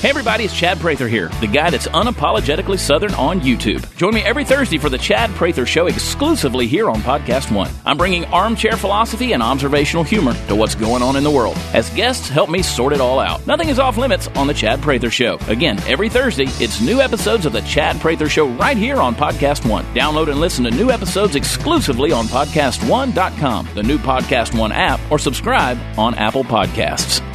Hey everybody, it's Chad Prather here, the guy that's unapologetically Southern on YouTube. Join me every Thursday for the Chad Prather Show exclusively here on Podcast One. I'm bringing armchair philosophy and observational humor to what's going on in the world. As guests help me sort it all out. Nothing is off limits on the Chad Prather Show. Again, every Thursday, it's new episodes of the Chad Prather Show right here on Podcast One. Download and listen to new episodes exclusively on PodcastOne.com, the new Podcast One app, or subscribe on Apple Podcasts.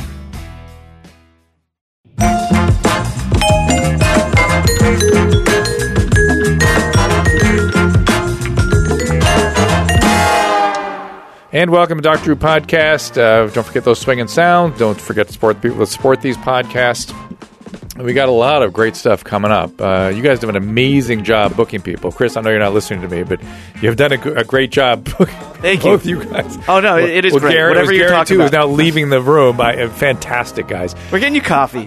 And welcome to Dr. Drew Podcast. Uh, don't forget those swinging sounds. Don't forget to support the people that support these podcasts. We got a lot of great stuff coming up. Uh, you guys do an amazing job booking people. Chris, I know you're not listening to me, but you've done a great job booking Thank you. both you guys. Oh, no, it- it is well, great. Gary, Whatever you're Gary talking too is now leaving the room. By, uh, fantastic, guys. We're getting you coffee.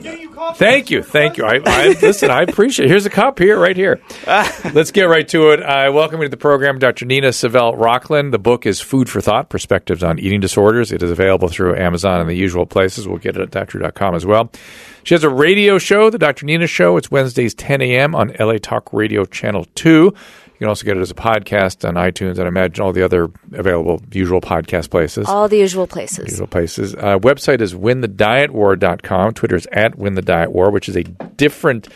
Thank you, thank you. I, I listen. I appreciate. it. Here's a cup here, right here. Let's get right to it. I welcome you to the program, Dr. Nina Savelle-Rocklin. The book is Food for Thought: Perspectives on Eating Disorders. It is available through Amazon and the usual places. We'll get it at doctor.com as well. She has a radio show, the Dr. Nina Show. It's Wednesdays 10 a.m. on LA Talk Radio Channel 2. You can also get it as a podcast on iTunes and I imagine all the other available usual podcast places All the usual places. usual places. Uh, website is winthedietwar.com. Twitter is at winthedietwar, which is a different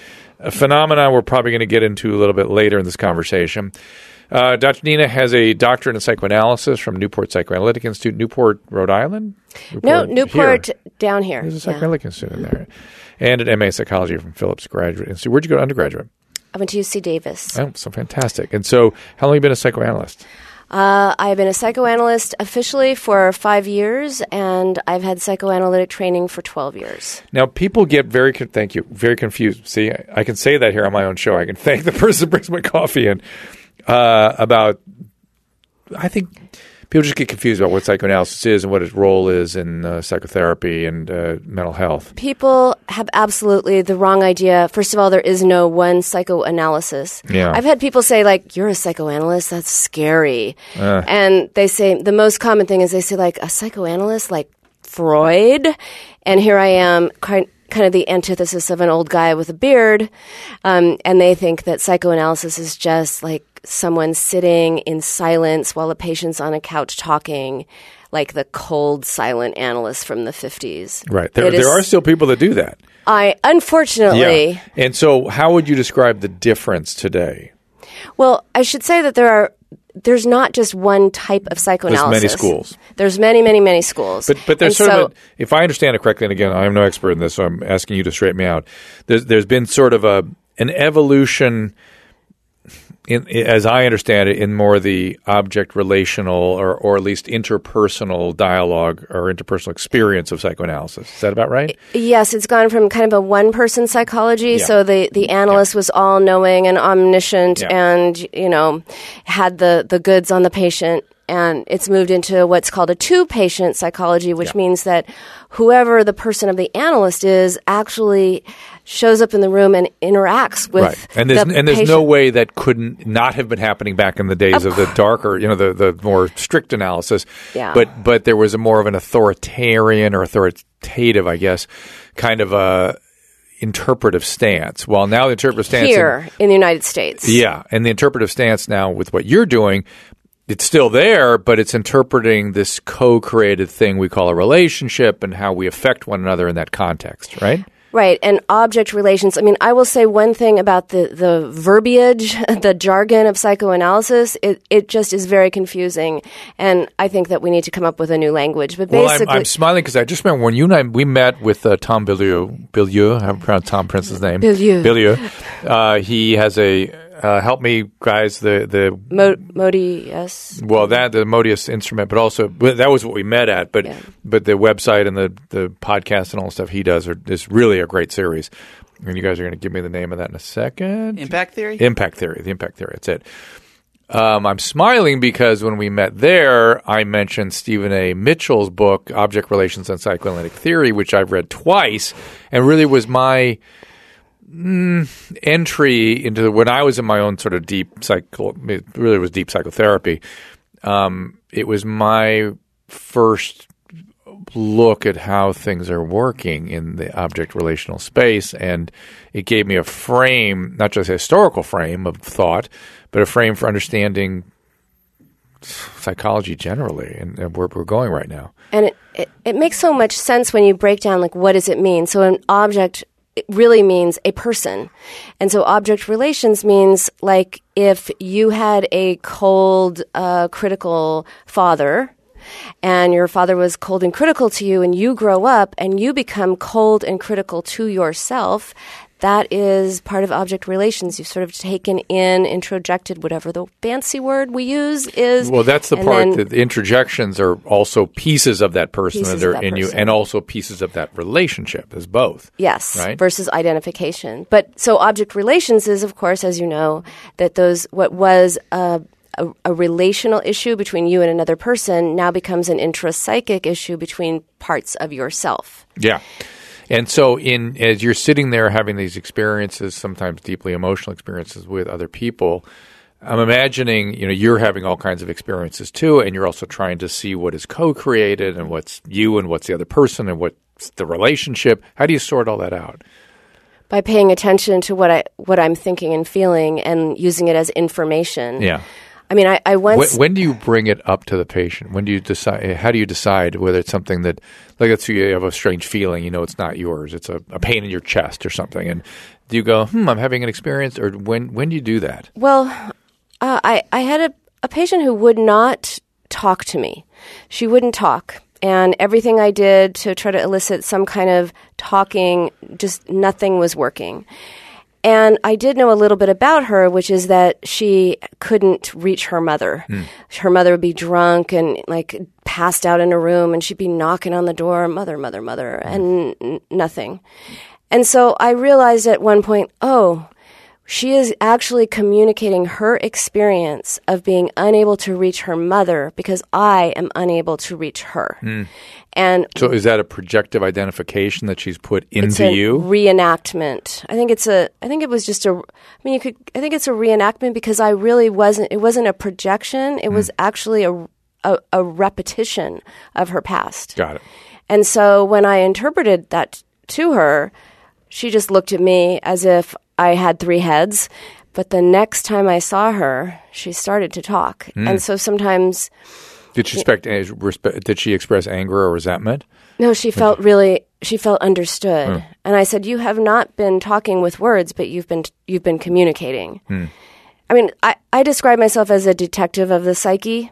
phenomenon we're probably going to get into a little bit later in this conversation. Uh, Dr. Nina has a doctorate in psychoanalysis from Newport Psychoanalytic Institute, Newport, Rhode Island. No, Newport Here. down here. There's a Yeah. psychoanalytic institute in there. And an MA in psychology from Phillips Graduate Institute. Where'd you go to undergraduate? I went to UC Davis. Oh, so fantastic. And so, how long have you been a psychoanalyst? Uh, I've been a psychoanalyst officially for five years, and I've had psychoanalytic training for 12 years. Now, people get very con- thank you, very confused. See, I, I can say that here on my own show. I can thank the person who brings my coffee in uh, about. I think people just get confused about what psychoanalysis is and what its role is in uh, psychotherapy and uh, mental health. People have absolutely the wrong idea. First of all, there is no one psychoanalysis. Yeah. I've had people say, like, you're a psychoanalyst? That's scary. Uh. And they say, the most common thing is they say, like, a psychoanalyst, like Freud? And here I am, kind kind of the antithesis of an old guy with a beard. Um, and they think that psychoanalysis is just like someone sitting in silence while a patient's on a couch talking, like the cold, silent analyst from the 50s. Right. There, there are still people that do that. I unfortunately, Yeah. And so, how would you describe the difference today? well, I should say that there are there's not just one type of psychoanalysis. Many schools. There's many, many, many schools. But but there's And sort so, of a, if I understand it correctly, and again, I'm no expert in this, so I'm asking you to straighten me out. There's there's been sort of a an evolution, in as I understand it, in more the object relational or or at least interpersonal dialogue or interpersonal experience of psychoanalysis. Is that about right? Yes, it's gone from kind of a one person psychology. Yeah. So the, the analyst was all knowing and omniscient Yeah. and, you know, had the, the goods on the patient. And it's moved into what's called a two patient psychology, which Yeah. means that whoever the person of the analyst is actually shows up in the room and interacts with right. And there's the and there's no way that couldn't not have been happening back in the days of, the darker, you know, the the more strict analysis. Yeah. But but there was a more of an authoritarian or authoritative, I guess, kind of a interpretive stance. Well, now the interpretive stance in- here in the United States. yeah, and the interpretive stance now with what you're doing, it's still there, but it's interpreting this co-created thing we call a relationship and how we affect one another in that context, right? Right, and object relations. I mean, I will say one thing about the, the verbiage, the jargon of psychoanalysis. It, it just is very confusing, and I think that we need to come up with a new language. But Well, basically, I'm, I'm smiling because I just remember when you and I we met with uh, Tom Bilyeu. Bilyeu, I haven't pronounced Tom Prince's name. Bilyeu. Bilyeu. Uh, he has a uh, help me, guys. The the Mo- Modi, yes. well that the Modius instrument, but also but that was what we met at. But Yeah. but the website and the the podcast and all the stuff he does are is really a great series. And you guys are going to give me the name of that in a second. Impact theory? Impact theory. The impact theory. That's it. Um, I'm smiling because when we met there, I mentioned Stephen A. Mitchell's book, Object Relations and Psychoanalytic Theory, which I've read twice, and really was my mm, entry into the, when I was in my own sort of deep cycle, It really was deep psychotherapy. Um, it was my first look at how things are working in the object relational space. And it gave me a frame, not just a historical frame of thought, but a frame for understanding psychology generally and, and where we're going right now. And it, it, it makes so much sense when you break down, like, what does it mean? So, an object it really means a person. And so object relations means like if you had a cold, uh, critical father, and your father was cold and critical to you, and you grow up and you become cold and critical to yourself, that is part of object relations. You've sort of taken in, introjected, whatever the fancy word we use is. Well, that's the part that the introjections are also pieces of that person that are in person. you, and also pieces of that relationship as both. Yes, right? versus identification. But so object relations is, of course, as you know, that those what was a a, a, relational issue between you and another person now becomes an intrapsychic issue between parts of yourself. Yeah. And so, in as you're sitting there having these experiences, sometimes deeply emotional experiences with other people, I'm imagining you know you're having all kinds of experiences too, and you're also trying to see what is co-created and what's you and what's the other person and what's the relationship. How do you sort all that out? By paying attention to what I what I'm thinking and feeling, and using it as information. Yeah. I mean, I, I once. When, when, do you bring it up to the patient? When do you decide? How do you decide whether it's something that, like, let's say you have a strange feeling, you know, it's not yours, it's a, a pain in your chest or something, and do you go, hmm, I'm having an experience, or when when do you do that? Well, uh, I I had a, a patient who would not talk to me. She wouldn't talk. And everything I did to try to elicit some kind of talking, just nothing was working. And I did know a little bit about her, which is that she couldn't reach her mother. Mm. Her mother would be drunk and like passed out in a room, and she'd be knocking on the door, mother, mother, mother, mm. and n- nothing. And so I realized at one point, oh, she is actually communicating her experience of being unable to reach her mother because I am unable to reach her. Mm. And so, is that a projective identification that she's put into you? Reenactment. I think it's a. I think it was just a. I mean, you could. I think it's a reenactment because I really wasn't. It wasn't a projection. It mm. was actually a, a a repetition of her past. Got it. And so when I interpreted that to her, she just looked at me as if I had three heads. But the next time I saw her, she started to talk. Mm. And so sometimes did she expect? Did she express anger or resentment? No, she felt really. She felt understood, mm. and I said, "You have not been talking with words, but you've been you've been communicating." Mm. I mean, I, I describe myself as a detective of the psyche.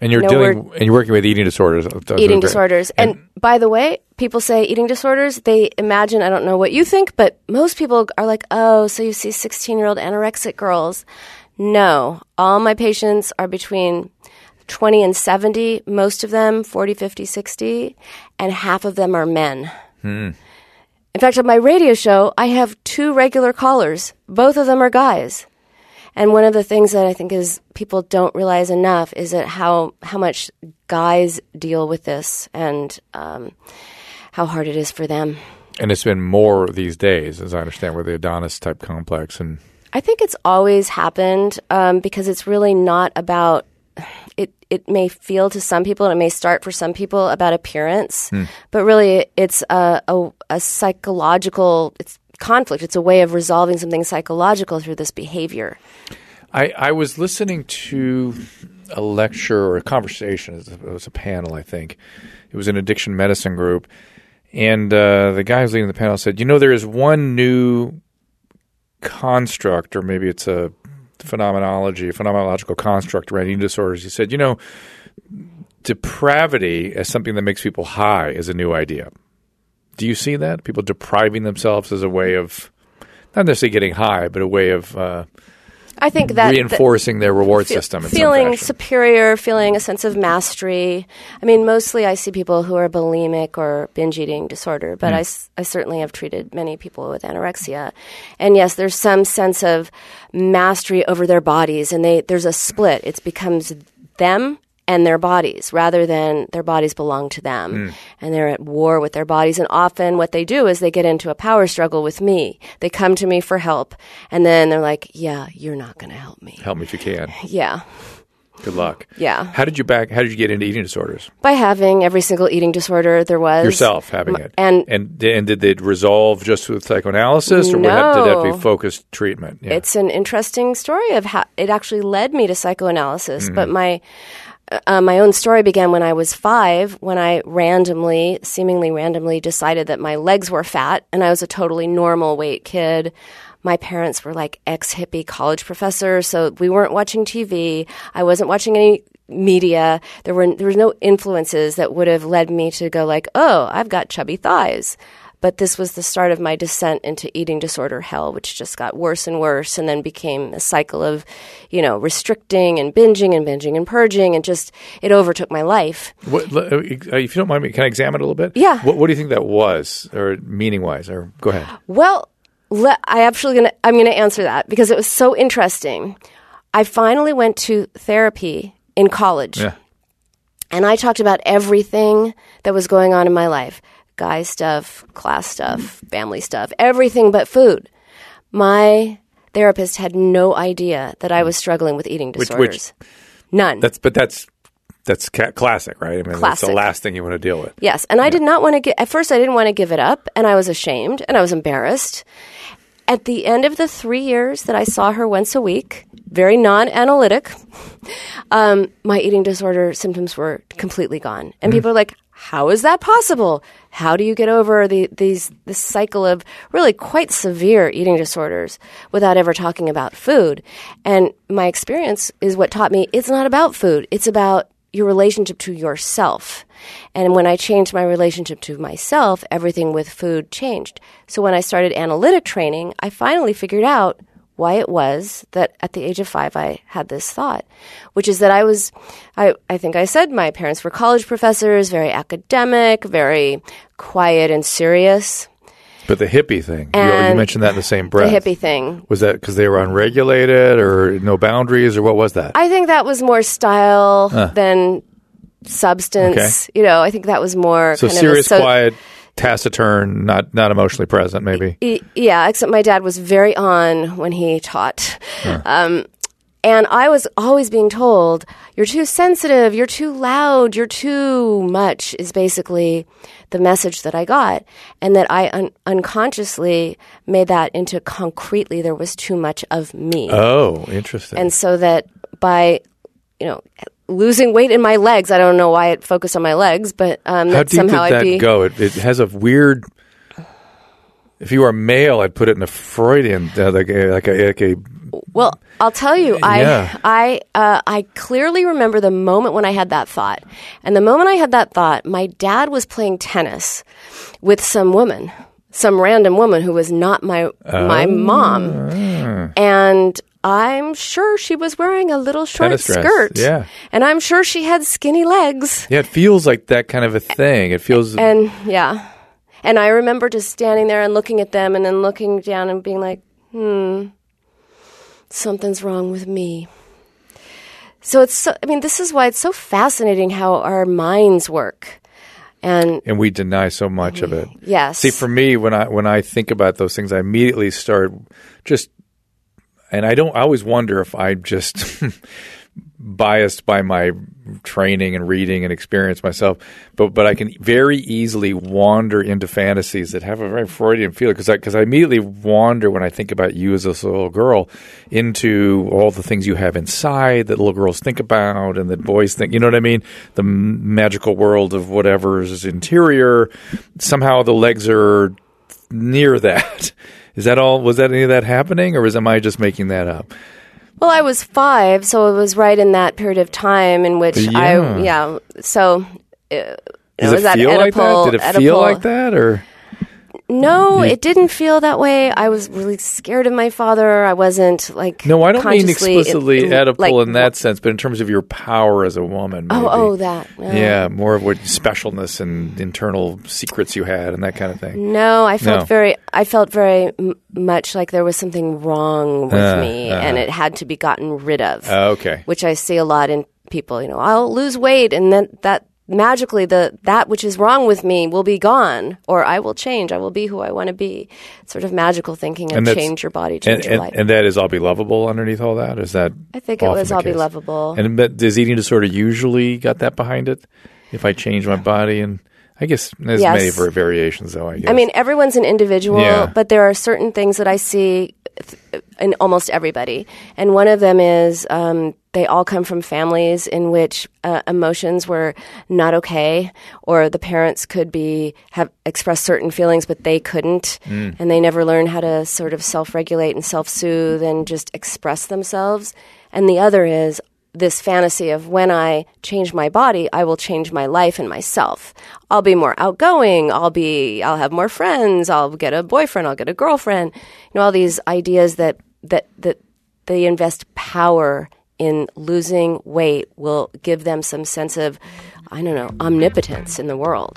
And you're dealing, and you're working with eating disorders. Eating disorders, and, and, by the way, people say eating disorders. They imagine I don't know what you think, but most people are like, "Oh, so you see 16 year old anorexic girls." No, all my patients are between 20 and 70, most of them 40, 50, 60, and half of them are men. Hmm. In fact, on my radio show, I have two regular callers. Both of them are guys. And one of the things that I think is people don't realize enough is that how how much guys deal with this and um, how hard it is for them. And it's been more these days, as I understand, with the Adonis type complex and. I think it's always happened um, because it's really not about it it may feel to some people and it may start for some people about appearance, hmm. but really it's a, a, a psychological it's conflict. It's a way of resolving something psychological through this behavior. I, I was listening to a lecture or a conversation. It was a panel, I think. It was an addiction medicine group. And uh, the guy who's leading the panel said, You know, there is one new construct, or maybe it's a phenomenology, phenomenological construct around eating disorders. He said, you know, depravity as something that makes people high is a new idea. Do you see that? People depriving themselves as a way of not necessarily getting high, but a way of uh, I think that reinforcing their reward system, feeling superior, feeling a sense of mastery. I mean, mostly I see people who are bulimic or binge eating disorder, but mm. I, I certainly have treated many people with anorexia, and yes, there's some sense of mastery over their bodies, and they there's a split. It becomes them and their bodies rather than their bodies belong to them mm. and they're at war with their bodies and often what they do is they get into a power struggle with me they come to me for help and then they're like yeah you're not going to help me help me if you can yeah Good luck. Yeah. How did you back? How did you get into eating disorders? By having every single eating disorder there was. Yourself having it, and- and and did they resolve just with psychoanalysis, or would have, did that be focused treatment? Yeah. It's an interesting story of how it actually led me to psychoanalysis. But my uh, my own story began when I was five, when I randomly, seemingly randomly, decided that my legs were fat, and I was a totally normal weight kid. My parents were like ex hippie college professors, so we weren't watching TV. I wasn't watching any media. There were there was no influences that would have led me to go like, oh, I've got chubby thighs. But this was the start of my descent into eating disorder hell, which just got worse and worse, and then became a cycle of, you know, restricting and binging and binging and purging, and just it overtook my life. What, uh, if you don't mind me, can I examine it a little bit? Yeah. What, what do you think that was, or meaning wise? Or go ahead. Well, le- I actually gonna I'm gonna answer that because it was so interesting. I finally went to therapy in college. Yeah. And I talked about everything that was going on in my life guy stuff, class stuff, family stuff, everything but food. My therapist had no idea that I was struggling with eating disorders. which- None. That's but that's that's ca- classic, right? I mean, that's the last thing you want to deal with. Yes, and I did not want to get. At first, I didn't want to give it up, and I was ashamed and I was embarrassed. At the end of the three years that I saw her once a week, very non-analytic, um, my eating disorder symptoms were completely gone, and people are like, "How is that possible? How do you get over the, these this cycle of really quite severe eating disorders without ever talking about food?" And my experience is what taught me it's not about food; it's about your relationship to yourself. And when I changed my relationship to myself, everything with food changed. So when I started analytic training, I finally figured out why it was that at the age of five I had this thought, which is that I was, I, I think I said my parents were college professors, very academic, very quiet and serious. But the hippie thing, you, you mentioned that in the same breath. The hippie thing. Was that because they were unregulated or no boundaries, or what was that? I think that was more style than substance. You know, I think that was more so kind serious, of a so- quiet, taciturn, not not emotionally present, maybe. Yeah, except my dad was very on when he taught. Um, and I was always being told, you're too sensitive, you're too loud, you're too much, is basically the message that I got. And that I un- unconsciously made that into concretely, there was too much of me. Oh, interesting. And so that by, you know, losing weight in my legs, I don't know why it focused on my legs, but um, How deep somehow did that be. go? It, it has a weird. If you were a male, I'd put it in a Freudian, uh, like a, like a, like a Well, I'll tell you, I Yeah. I uh, I clearly remember the moment when I had that thought, and the moment I had that thought, my dad was playing tennis with some woman, some random woman who was not my my mom, and. I'm sure she was wearing a little short skirt. yeah. And I'm sure she had skinny legs. yeah. It feels like that kind of a thing. It feels. And yeah. And I remember just standing there and looking at them and then looking down and being like, hmm, something's wrong with me. So it's so, I mean, this is why it's so fascinating how our minds work. And and we deny so much of it. yes. See, for me, when I when I think about those things, I immediately start just, and I don't. I always wonder if I'm just biased by my training and reading and experience myself, but but I can very easily wander into fantasies that have a very Freudian feel because I because I immediately wander when I think about you as this little girl into all the things you have inside that little girls think about and that boys think. You know what I mean? The magical world of whatever's interior. Somehow the legs are near that. Is that all? Was that any of that happening, or was am I just making that up? well, I was five, so it was right in that period of time in which Yeah. I, yeah. So, uh, Does was it that feel like that? Did it feel like that, or No, it didn't feel that way. I was really scared of my father. I wasn't like no? I don't mean explicitly in- Oedipal like, in that sense, but in terms of your power as a woman. Oh, maybe. oh, that. No. yeah, more of what specialness and internal secrets you had and that kind of thing. No, I felt No. very. I felt very m- much like there was something wrong with Uh, me, uh-huh. and it had to be gotten rid of. Oh, okay. which I see a lot in people. You know, I'll lose weight, and then that magically the that which is wrong with me will be gone or I will change. I will be who I want to be. Sort of magical thinking of And change your body, change And, your and, life. and that is I'll be lovable underneath all that? Is that I think it was I'll be lovable. And but does eating disorder usually got that behind it? If I change my body and I guess there's Yes. many variations though, I guess. I mean, everyone's an individual, Yeah. but there are certain things that I see in almost everybody. And one of them is um, they all come from families in which uh, emotions were not okay, or the parents could be have expressed certain feelings, but they couldn't, and they never learned how to sort of self regulate and self soothe and just express themselves. And the other is this fantasy of when I change my body, I will change my life and myself. I'll be more outgoing. I'll be, I'll have more friends. I'll get a boyfriend. I'll get a girlfriend. You know, all these ideas that, that, that they invest power in losing weight will give them some sense of, I don't know, omnipotence in the world.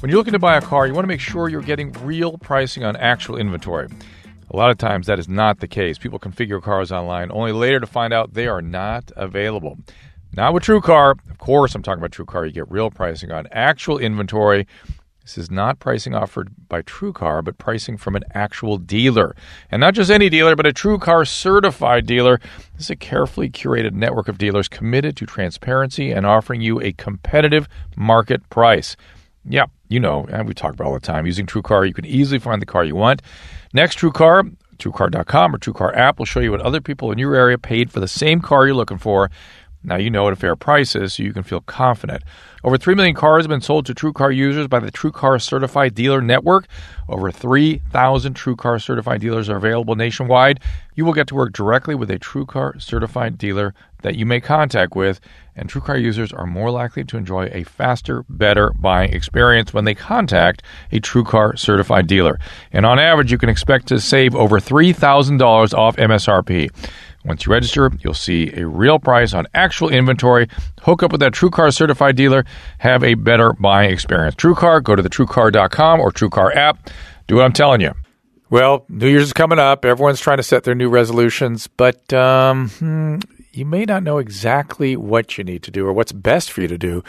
When you're looking to buy a car, you want to make sure you're getting real pricing on actual inventory. A lot of times that is not the case. People configure cars online only later to find out they are not available. Not with TrueCar. Of course, I'm talking about TrueCar. You get real pricing on actual inventory. This is not pricing offered by TrueCar, but pricing from an actual dealer. And not just any dealer, but a TrueCar certified dealer. This is a carefully curated network of dealers committed to transparency and offering you a competitive market price. Yeah, you know, and we talk about all the time. Using TrueCar, you can easily find the car you want. Next, TrueCar, TrueCar.com or TrueCar app will show you what other people in your area paid for the same car you're looking for. Now you know what a fair price is, so you can feel confident. Over 3 million cars have been sold to TrueCar users by the TrueCar Certified Dealer Network. Over 3,000 TrueCar Certified dealers are available nationwide. You will get to work directly with a TrueCar Certified dealer that you make contact with, and TrueCar users are more likely to enjoy a faster, better buying experience when they contact a TrueCar Certified dealer. And on average, you can expect to save over $3,000 off MSRP. Once you register, you'll see a real price on actual inventory. Hook up with that TrueCar certified dealer. Have a better buying experience. TrueCar, go to the TrueCar.com or TrueCar app. Do what I'm telling you. Well, New Year's is coming up. Everyone's trying to set their new resolutions, but um, hmm, you may not know exactly what you need to do or what's best for you to do.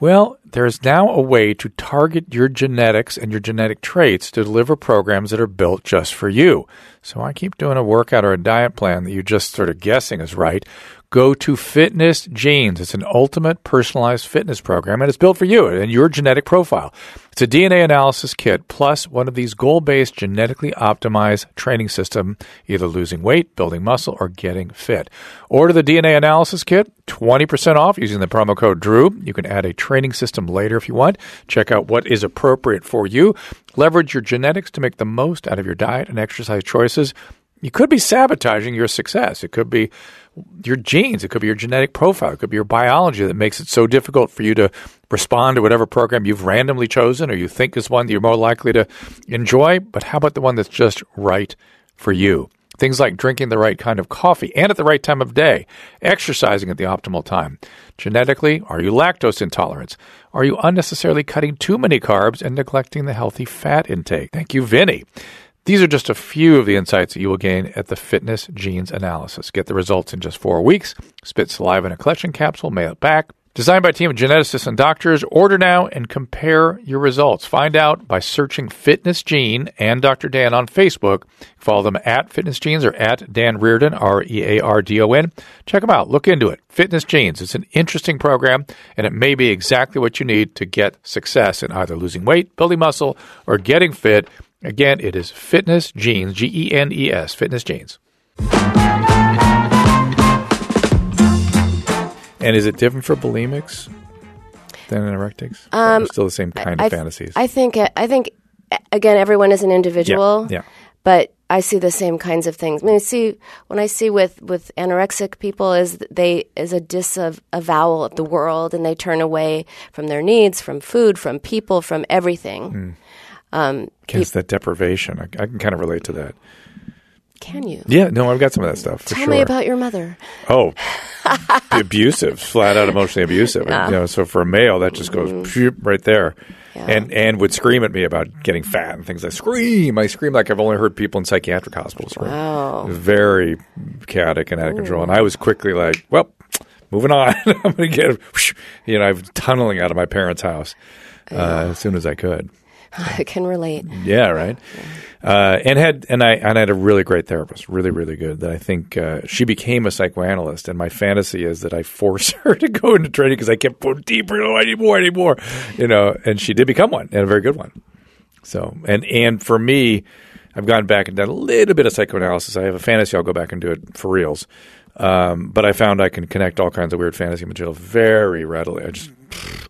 Well, there's now a way to target your genetics and your genetic traits to deliver programs that are built just for you. So I keep doing a workout or a diet plan that you're just sort of guessing is right. Go to Fitness Genes. It's an ultimate personalized fitness program, and it's built for you and your genetic profile. It's a DNA analysis kit plus one of these goal based, genetically optimized training system, either losing weight, building muscle, or getting fit. Order the DNA analysis kit, 20% off using the promo code DREW. You can add a training system later if you want. Check out what is appropriate for you. Leverage your genetics to make the most out of your diet and exercise choices. You could be sabotaging your success. It could be your genes. It could be your genetic profile. It could be your biology that makes it so difficult for you to respond to whatever program you've randomly chosen or you think is one that you're more likely to enjoy. But how about the one that's just right for you? Things like drinking the right kind of coffee and at the right time of day, exercising at the optimal time. Genetically, are you lactose intolerant? Are you unnecessarily cutting too many carbs and neglecting the healthy fat intake? Thank you, Vinny. These are just a few of the insights that you will gain at the Fitness Genes Analysis. Get the results in just four weeks. Spit saliva in a collection capsule, mail it back. Designed by a team of geneticists and doctors, order now and compare your results. Find out by searching Fitness Gene and Dr. Dan on Facebook. Follow them at Fitness Genes or at Dan Reardon, R E A R D O N. Check them out. Look into it. Fitness Genes. It's an interesting program, and it may be exactly what you need to get success in either losing weight, building muscle, or getting fit. Again, it is Fitness Genes, G E N E S, Fitness Genes. And is it different for bulimics than anorectics? Um, still the same kind I, of fantasies. I think uh, I think uh, again everyone is an individual. Yeah, yeah. But I see the same kinds of things. I mean, I see when I see with with anorexic people is they is a disavowal of the world, and they turn away from their needs, from food, from people, from everything. Mm. Um, Against that deprivation. I, I can kind of relate to that. can you Yeah, no, I've got some of that stuff for tell sure. me about your mother? Oh, abusive, flat out emotionally abusive. You know, so for a male, that just goes phew, right there, Yeah. and and would scream at me about getting fat and things. I scream, I scream like I've only heard people in psychiatric hospitals scream. Wow. Very chaotic and out of control. And I was quickly like, well, moving on. I'm going to get, you know, I'm tunneling out of my parents' house uh, as soon as I could. I can relate. Yeah, right. Uh, and had and I and I had a really great therapist, really really good. That I think uh, she became a psychoanalyst, and my fantasy is that I force her to go into training because I kept going deeper. No, I need more, I need more. You know, and she did become one, and a very good one. So, and and for me, I've gone back and done a little bit of psychoanalysis. I have a fantasy I'll go back and do it for reals. Um, but I found I can connect all kinds of weird fantasy material very readily. I just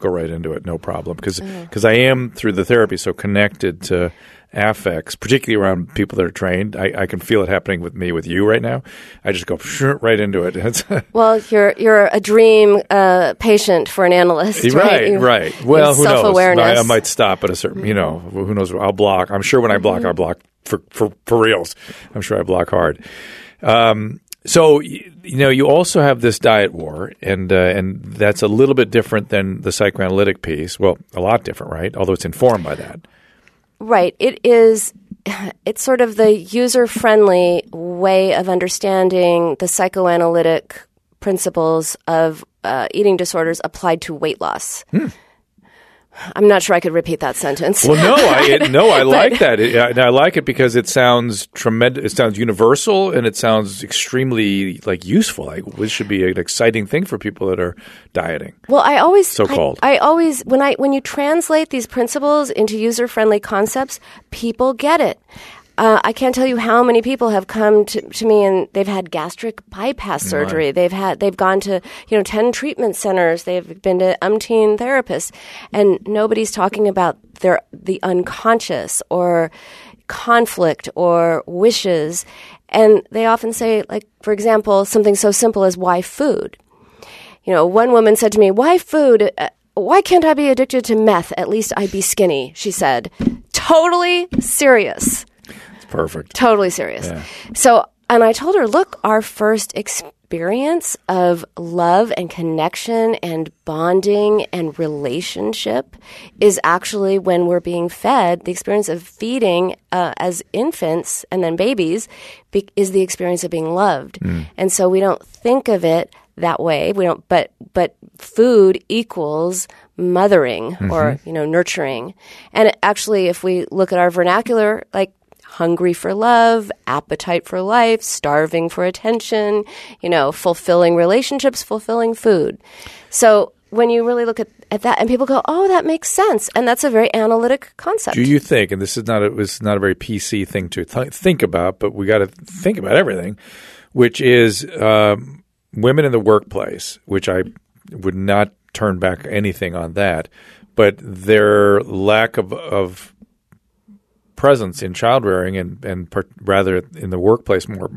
go right into it, no problem. Because because I am through the therapy so connected to affects, particularly around people that are trained. I, I can feel it happening with me with you right now. I just go right into it. Well, you're you're a dream uh, patient for an analyst, right? Right, You- right. Well, who knows? I, I might stop at a certain, you know, who knows? I'll block. I'm sure when I block, I'll block for, for, for reals. I'm sure I block hard. Um, so you know, you also have this diet war, and uh, and that's a little bit different than the psychoanalytic piece. Well, a lot different, right? Although it's informed by that. Right. It is. It's sort of the user-friendly way of understanding the psychoanalytic principles of uh, eating disorders applied to weight loss. I'm not sure I could repeat that sentence. Well, no, I it, no, I like that. It, I, I like it because it sounds tremendous. It sounds universal, and it sounds extremely like useful. Like this should be an exciting thing for people that are dieting. Well, I always So-called. I, I always when I when you translate these principles into user friendly concepts, people get it. Uh, I can't tell you how many people have come to, to me and they've had gastric bypass surgery. They've had they've gone to you know ten treatment centers. They've been to umpteen therapists, and nobody's talking about their the unconscious or conflict or wishes. And they often say, like for example, something so simple as why food you know, one woman said to me, "Why food? Uh, Why can't I be addicted to meth? At least I'd be skinny." She said, "Totally serious, perfect. totally serious." So, and I told her, "Look, our first experience of love and connection and bonding and relationship is actually when we're being fed. The experience of feeding uh, as infants and then babies be- is the experience of being loved, and so we don't think of it." that way. We don't, but but food equals mothering or you know nurturing. And actually, if we look at our vernacular, like hungry for love, appetite for life, starving for attention, you know, fulfilling relationships, fulfilling food. So when you really look at, at that, and people go, "Oh, that makes sense," and that's a very analytic concept. Do you think, and this is not a, is not a very PC thing to th- think about, but we got to think about everything, which is um, women in the workplace, which I would not turn back anything on that, but their lack of, of presence in child rearing and, and per, rather in the workplace more.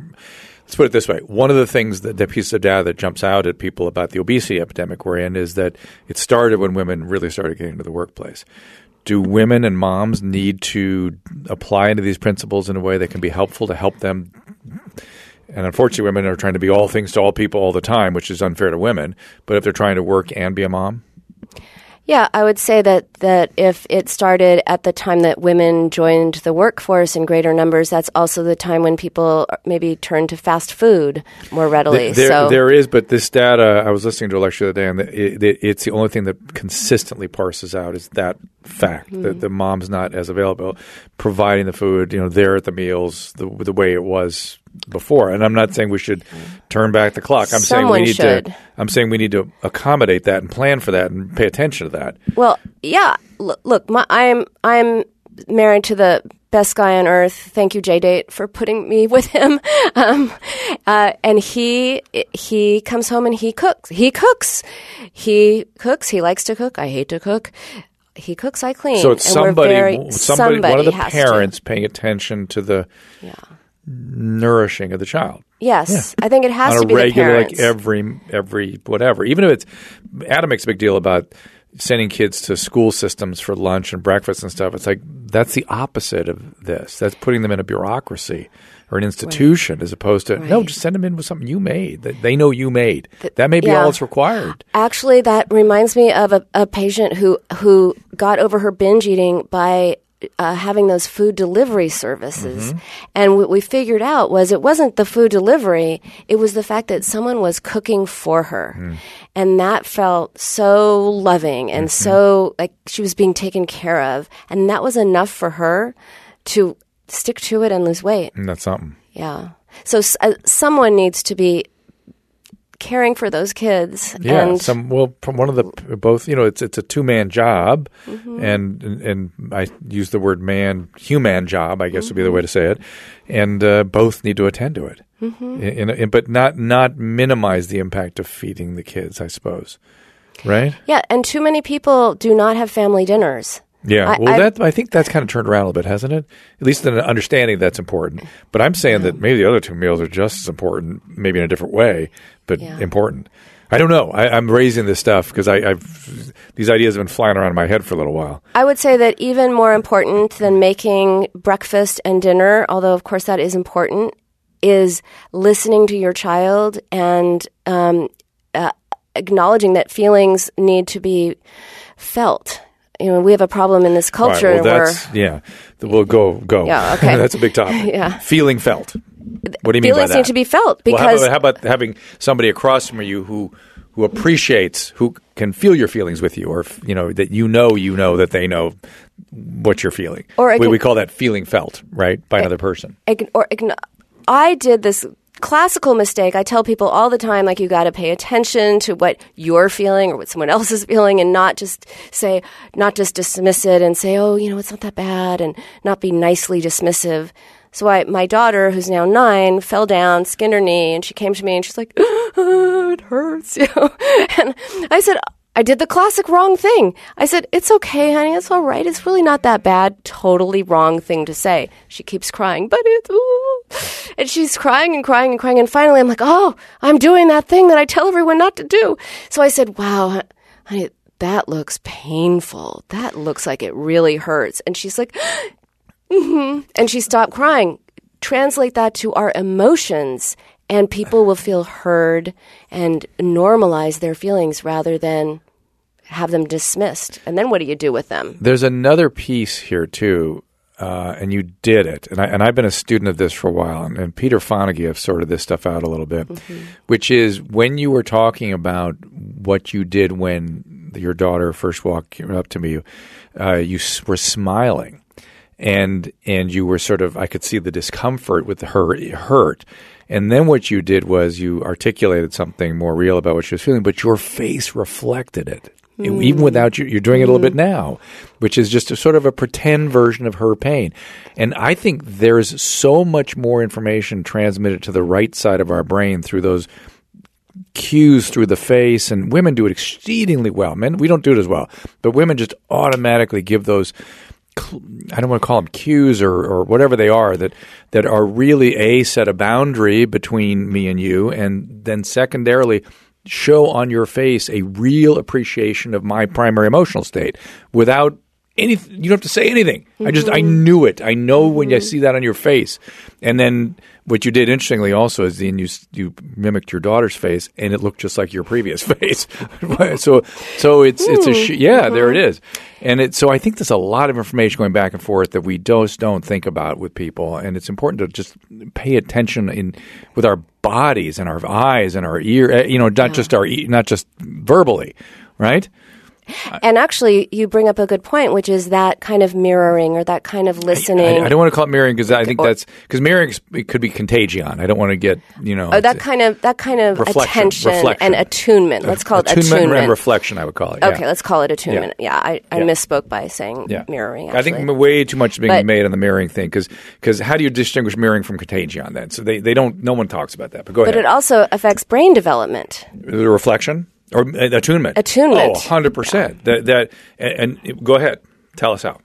Let's put it this way. One of the things that the piece of data that jumps out at people about the obesity epidemic we're in is that it started when women really started getting into the workplace. Do women and moms need to apply into these principles in a way that can be helpful to help them? And unfortunately, women are trying to be all things to all people all the time, which is unfair to women. But if they're trying to work and be a mom, Yeah, I would say that that if it started at the time that women joined the workforce in greater numbers, that's also the time when people maybe turn to fast food more readily. There, so there is, but this data, I was listening to a lecture the other day, and it, it, it's the only thing that consistently parses out is that fact Mm-hmm. that the mom's not as available, providing the food, you know, there at the meals, the, the way it was before. And I'm not saying we should turn back the clock. I'm saying we need should. to. I'm saying we need to accommodate that and plan for that and pay attention to that. Well, yeah. L- look, my, I'm I'm married to the best guy on earth. Thank you, JDate, for putting me with him. Um, uh, and he he comes home and he cooks. He cooks. He cooks. He likes to cook. I hate to cook. He cooks. I clean. So it's and we're somebody, very- somebody, one of the has to. parents paying attention to the nourishing of the child. Yes, I think it has on to be regular, like every every whatever. Even if it's Adam makes a big deal about sending kids to school systems for lunch and breakfast and stuff. It's like that's the opposite of this. That's putting them in a bureaucracy or an institution as opposed to no, just send them in with something you made that they know you made. that may be yeah. all that's required. Actually, that reminds me of a, a patient who who got over her binge eating by uh, having those food delivery services. And what we figured out was it wasn't the food delivery, it was the fact that someone was cooking for her. And that felt so loving and so like she was being taken care of. And that was enough for her to stick to it and lose weight. And that's something. Yeah. So uh, someone needs to be caring for those kids. Yeah, and some well, from one of the both. You know, it's it's a two man job, Mm-hmm. and, and and I use the word man, human job. I guess would be the Mm-hmm. way to say it, and uh, both need to attend to it, Mm-hmm. in, in, but not not minimize the impact of feeding the kids. I suppose, right? yeah, and too many people do not have family dinners. Yeah, well, I- that I think that's kind of turned around a little bit, hasn't it? At least in an understanding that's important. But I'm saying that maybe the other two meals are just as important, maybe in a different way, but Yeah. important. I don't know. I, I'm raising this stuff because I've these ideas have been flying around in my head for a little while. I would say that even more important than making breakfast and dinner, although of course that is important, is listening to your child and um, uh, acknowledging that feelings need to be felt. You know, we have a problem in this All right, culture well, where that's yeah. We'll go go. Yeah, okay. that's a big topic. Yeah. feeling felt. What do you mean by feelings need to be felt Well, how about, how about having somebody across from you who who appreciates, who can feel your feelings with you, or you know that you know you know that they know what you're feeling. Or we, can- we call that feeling felt, right, by another person. ign- or ign- I did this classical mistake. I tell people all the time, like you got to pay attention to what you're feeling or what someone else is feeling, and not just say, not just dismiss it and say, oh, you know, it's not that bad, and not be nicely dismissive. So I, my daughter, who's now nine, fell down, skinned her knee, and she came to me and she's like, "Ah, "It hurts," you know. And I said, I did the classic wrong thing. I said, It's okay, honey. It's all right. It's really not that bad. Totally wrong thing to say. She keeps crying, but it's, ooh. And she's crying and crying and crying. And finally, I'm like, Oh, I'm doing that thing that I tell everyone not to do. So I said, Wow, honey, that looks painful. That looks like it really hurts. And she's like, mm-hmm. And she stopped crying. Translate that to our emotions, and people will feel heard and normalize their feelings rather than have them dismissed. And then what do you do with them? There's another piece here too, uh, and you did it. And, I, and I've been a student of this for a while. And, and Peter Fonagy have sorted this stuff out a little bit, which is when you were talking about what you did when your daughter first walked up to me, uh, you were smiling. And and you were sort of I could see the discomfort with her hurt, and then what you did was you articulated something more real about what she was feeling, but your face reflected it mm. even without you, you're doing it a little mm-hmm. bit now, which is just a sort of a pretend version of her pain. And I think there's so much more information transmitted to the right side of our brain through those cues through the face, and women do it exceedingly well. Men, we don't do it as well, but women just automatically give those. I don't want to call them cues or, or whatever they are that that are really a set a boundary between me and you, and then secondarily show on your face a real appreciation of my primary emotional state without any you don't have to say anything. I just i mm-hmm. knew it. I know when i mm-hmm. see that on your face. And then what you did interestingly also is then you you mimicked your daughter's face and it looked just like your previous face. So so it's it's a sh- yeah there it is. And it so i think there's a lot of information going back and forth that we just don't think about with people and it's important to just pay attention in with our bodies and our eyes and our ear eh, you know not just our not just verbally right And actually, you bring up a good point, which is that kind of mirroring or that kind of listening. I, I don't want to call it mirroring because I think Or- that's because mirroring it could be contagion. I don't want to get you know Oh, that kind of that kind of Reflection, attention reflection. and attunement. Let's call it attunement, attunement. and reflection. I would call it. yeah. Okay, let's call it attunement. Yeah, I, I Yeah. misspoke by saying Yeah. mirroring. I think way too much is being But- made on the mirroring thing because because how do you distinguish mirroring from contagion then? So they, they don't. No one talks about that. But go but ahead. it also affects brain development. the reflection or uh, attunement. Attunement. Oh, 100 percent. That that and, and go ahead. Tell us how.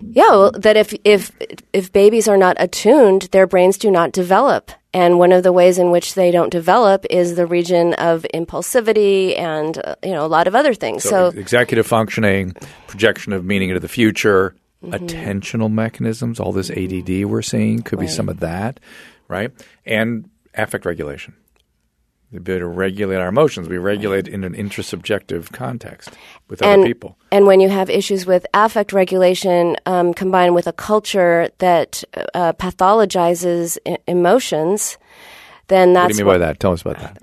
Yeah, well, that if if if babies are not attuned, their brains do not develop. And one of the ways in which they don't develop is the region of impulsivity and uh, you know a lot of other things. So, ex- executive functioning, projection of meaning into the future, Mm-hmm. attentional mechanisms, all this ADD we're seeing could be some of that, right? And affect regulation. The ability to regulate our emotions. We regulate in an intersubjective context with and, other people. And when you have issues with affect regulation um, combined with a culture that uh, pathologizes I- emotions, then that's What do you mean by that? Tell us about that.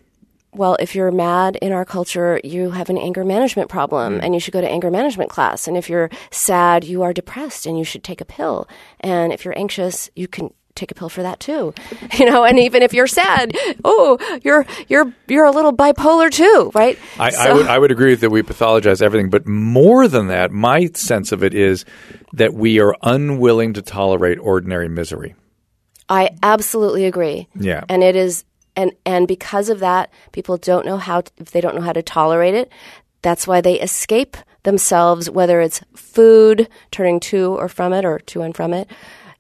well, if you're mad in our culture, you have an anger management problem Hmm. and you should go to anger management class. And if you're sad, you are depressed and you should take a pill. And if you're anxious, you can take a pill for that too. You know, and even if you're sad, oh, you're you're you're a little bipolar too, right? I, I would I would agree that we pathologize everything, but more than that, my sense of it is that we are unwilling to tolerate ordinary misery. I absolutely agree. Yeah. And it is and and because of that, people don't know how to, if they don't know how to tolerate it, that's why they escape themselves whether it's food, turning to or from it or to and from it,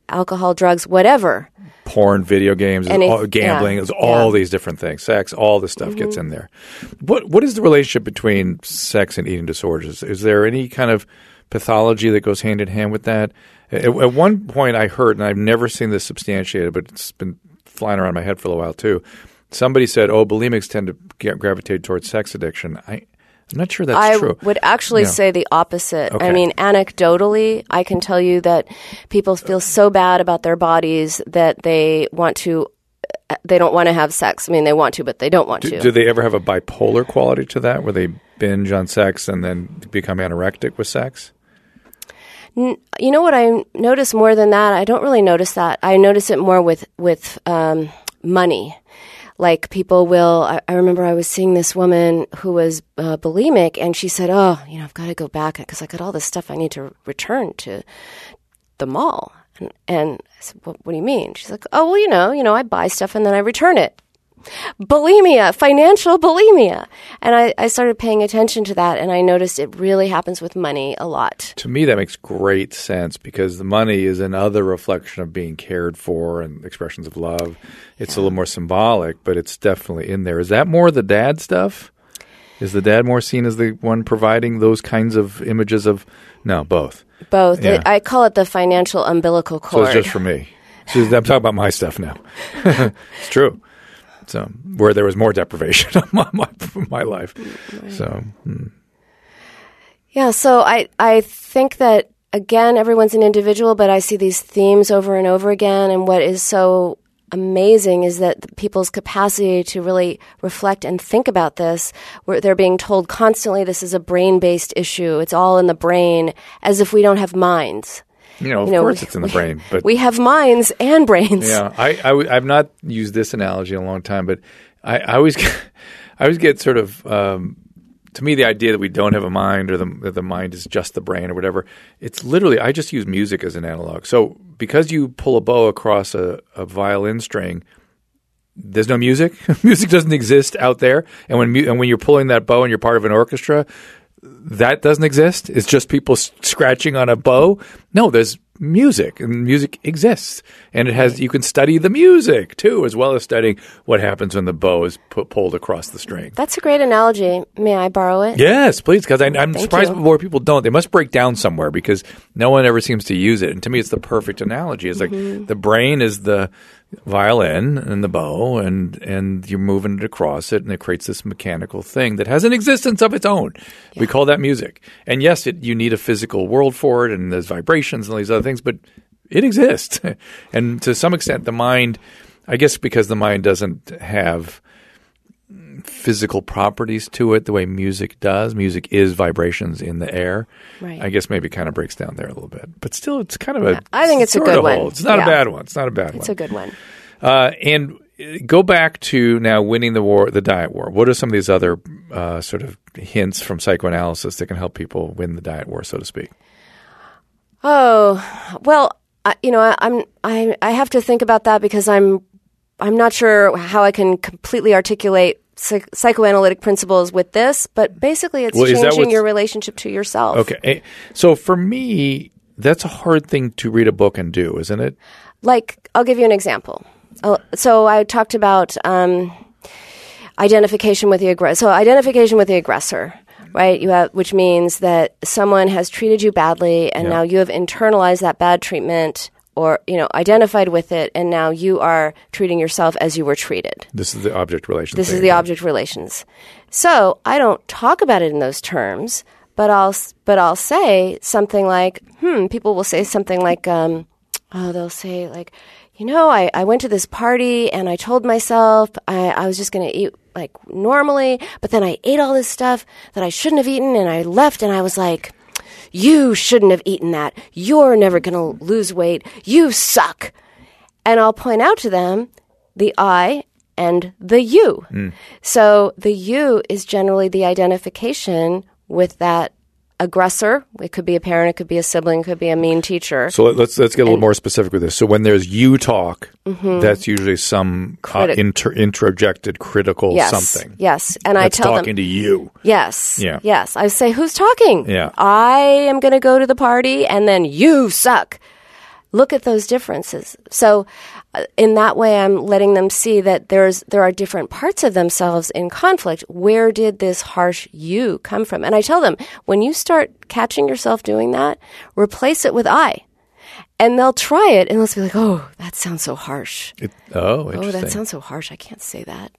alcohol, drugs, whatever. Porn, video games, And all, gambling, yeah, all yeah. these different things. Sex, all this stuff gets Mm-hmm. in there. What what is the relationship between sex and eating disorders? Is there any kind of pathology that goes hand in hand with that? At, at one point, I heard, and I've never seen this substantiated, but it's been flying around my head for a while too. Somebody said, "Oh, bulimics tend to get, gravitate towards sex addiction." I, I'm not sure that's I true. would actually say the opposite. Okay. I mean, anecdotally, I can tell you that people feel so bad about their bodies that they want to they don't want to have sex. I mean, they want to, but they don't want Do, to. do they ever have a bipolar quality to that, where they binge on sex and then become anorectic with sex? you know what I notice more than that? I don't really notice that. I notice it more with with um, money. Like people will. I, I remember I was seeing this woman who was uh, bulimic, and she said, "Oh, you know, I've got to go back because I got all this stuff I need to return to the mall." And, and I said, what, "What do you mean?" She's like, "Oh, well, you know, you know, I buy stuff and then I return it." Bulimia, financial bulimia. And I, I started paying attention to that and I noticed it really happens with money a lot. To me, that makes great sense because the money is another reflection of being cared for and expressions of love. It's a little more symbolic, but it's definitely in there. Is that more the dad stuff? Is the dad more seen as the one providing those kinds of images of? No, both. Both. Yeah. It, I call it the financial umbilical So cord. it's just for me. I'm talking about my stuff now. it's true. So where there was more deprivation of my, my, my life. So mm. yeah, so I, I think that, again, everyone's an individual, but I see these themes over and over again. And what is so amazing is that the people's capacity to really reflect and think about this, where they're being told constantly this is a brain based issue, it's all in the brain, as if we don't have minds. You know, of You know, course we- it's in the brain, but We have minds and brains. Yeah, I, I w- I've not used this analogy in a long time, but I, I always get, I always get sort of um, to me the idea that we don't have a mind or the the mind is just the brain or whatever. It's literally I just use music as an analog. So because you pull a bow across a, a violin string. There's no music. music doesn't exist out there, and when mu- and when you're pulling that bow and you're part of an orchestra, that doesn't exist. It's just people s- scratching on a bow. No, there's music, and music exists, and it has. You can study the music too, as well as studying what happens when the bow is pu- pulled across the string. That's a great analogy. May I borrow it? Yes, please, because I'm Thank surprised you. more people don't. They must break down somewhere because no one ever seems to use it. And to me, it's the perfect analogy. It's Mm-hmm. like the brain is the violin and the bow, and and you're moving it across it, and it creates this mechanical thing that has an existence of its own. We call that music. And yes, it, you need a physical world for it, and there's vibrations and all these other things, but it exists. and to some extent, the mind, I guess, because the mind doesn't have physical properties to it the way music does. Music is vibrations in the air. Right. I guess maybe it kind of breaks down there a little bit, but still, it's kind of a. I think it's a good one. It's not Yeah. a bad one. It's not a bad It's one. a good one. Uh, and go back to now winning the war, the diet war. What are some of these other uh, sort of hints from psychoanalysis that can help people win the diet war, so to speak? Oh well, I, you know, I, I'm I I have to think about that because I'm I'm not sure how I can completely articulate psych- psychoanalytic principles with this, but basically, it's Well, changing your relationship to yourself. Okay, Eh, so for me, that's a hard thing to read a book and do, isn't it? Like, I'll give you an example. Uh, So I talked about um, identification with the aggressor. So identification with the aggressor, right? You have, which means that someone has treated you badly, and Yeah. now you have internalized that bad treatment, or you know identified with it, and now you are treating yourself as you were treated. This is the object relations. This is the object relations. So I don't talk about it in those terms, but I'll but I'll say something like, hmm. People will say something like, um, oh, they'll say like, you know, I, I went to this party and I told myself I, I was just going to eat like normally, but then I ate all this stuff that I shouldn't have eaten, and I left, and I was like. You shouldn't have eaten that. You're never going to lose weight. You suck. And I'll point out to them the I and the you. Hmm. So the you is generally the identification with that aggressor. It could be a parent, it could be a sibling, it could be a mean teacher. So let- let's let's get a little more specific with this. So when there's you talk, that's usually some uh, Mm-hmm. Inter- introjected critical yes. something. Yes. And I tell talking them to you. Yes. Yeah. Yes. I say, who's talking? Yeah. I am going to go to the party and then you suck. Look at those differences. So, uh, in that way, I'm letting them see that there's there are different parts of themselves in conflict. Where did this harsh you come from? And I tell them when you start catching yourself doing that, replace it with I, and they'll try it and they'll be like, "Oh, that sounds so harsh." It, oh, Oh, that sounds so harsh. I can't say that.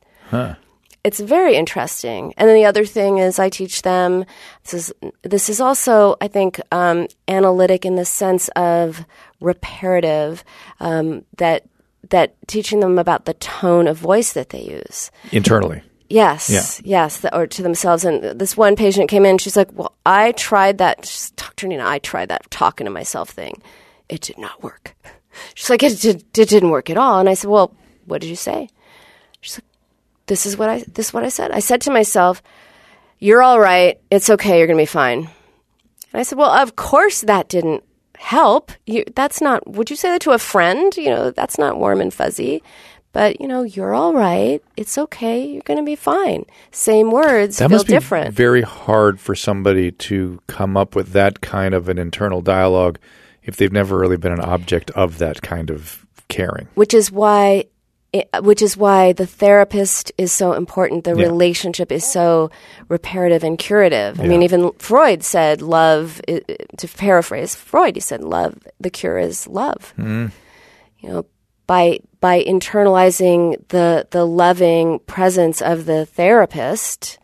It's very interesting. And then the other thing is, I teach them. This is this is also, I think, um, analytic in the sense of reparative. Um, that that teaching them about the tone of voice that they use. Internally. Yes, Yeah. yes, th- or to themselves. And this one patient came in. She's like, "Well, I tried that, she's, Dr. Nina. I tried that talking to myself thing. It did not work." She's like, "It, did, it didn't work at all." And I said, "Well, what did you say?" She's like, "This is what I this is what I said. I said to myself, "You're all right. It's okay. You're gonna be fine." And I said, "Well, of course that didn't help. You, that's not. Would you say that to a friend? You know, that's not warm and fuzzy." But you know, you're all right. It's okay. You're going to be fine. Same words That feel different. very hard for somebody to come up with that kind of an internal dialogue if they've never really been an object of that kind of caring. which is why it, which is why the therapist is so important. The Yeah. relationship is so reparative and curative. I mean even freud said love to paraphrase freud he said love the cure is love. Hmm. You know by by internalizing the the loving presence of the therapist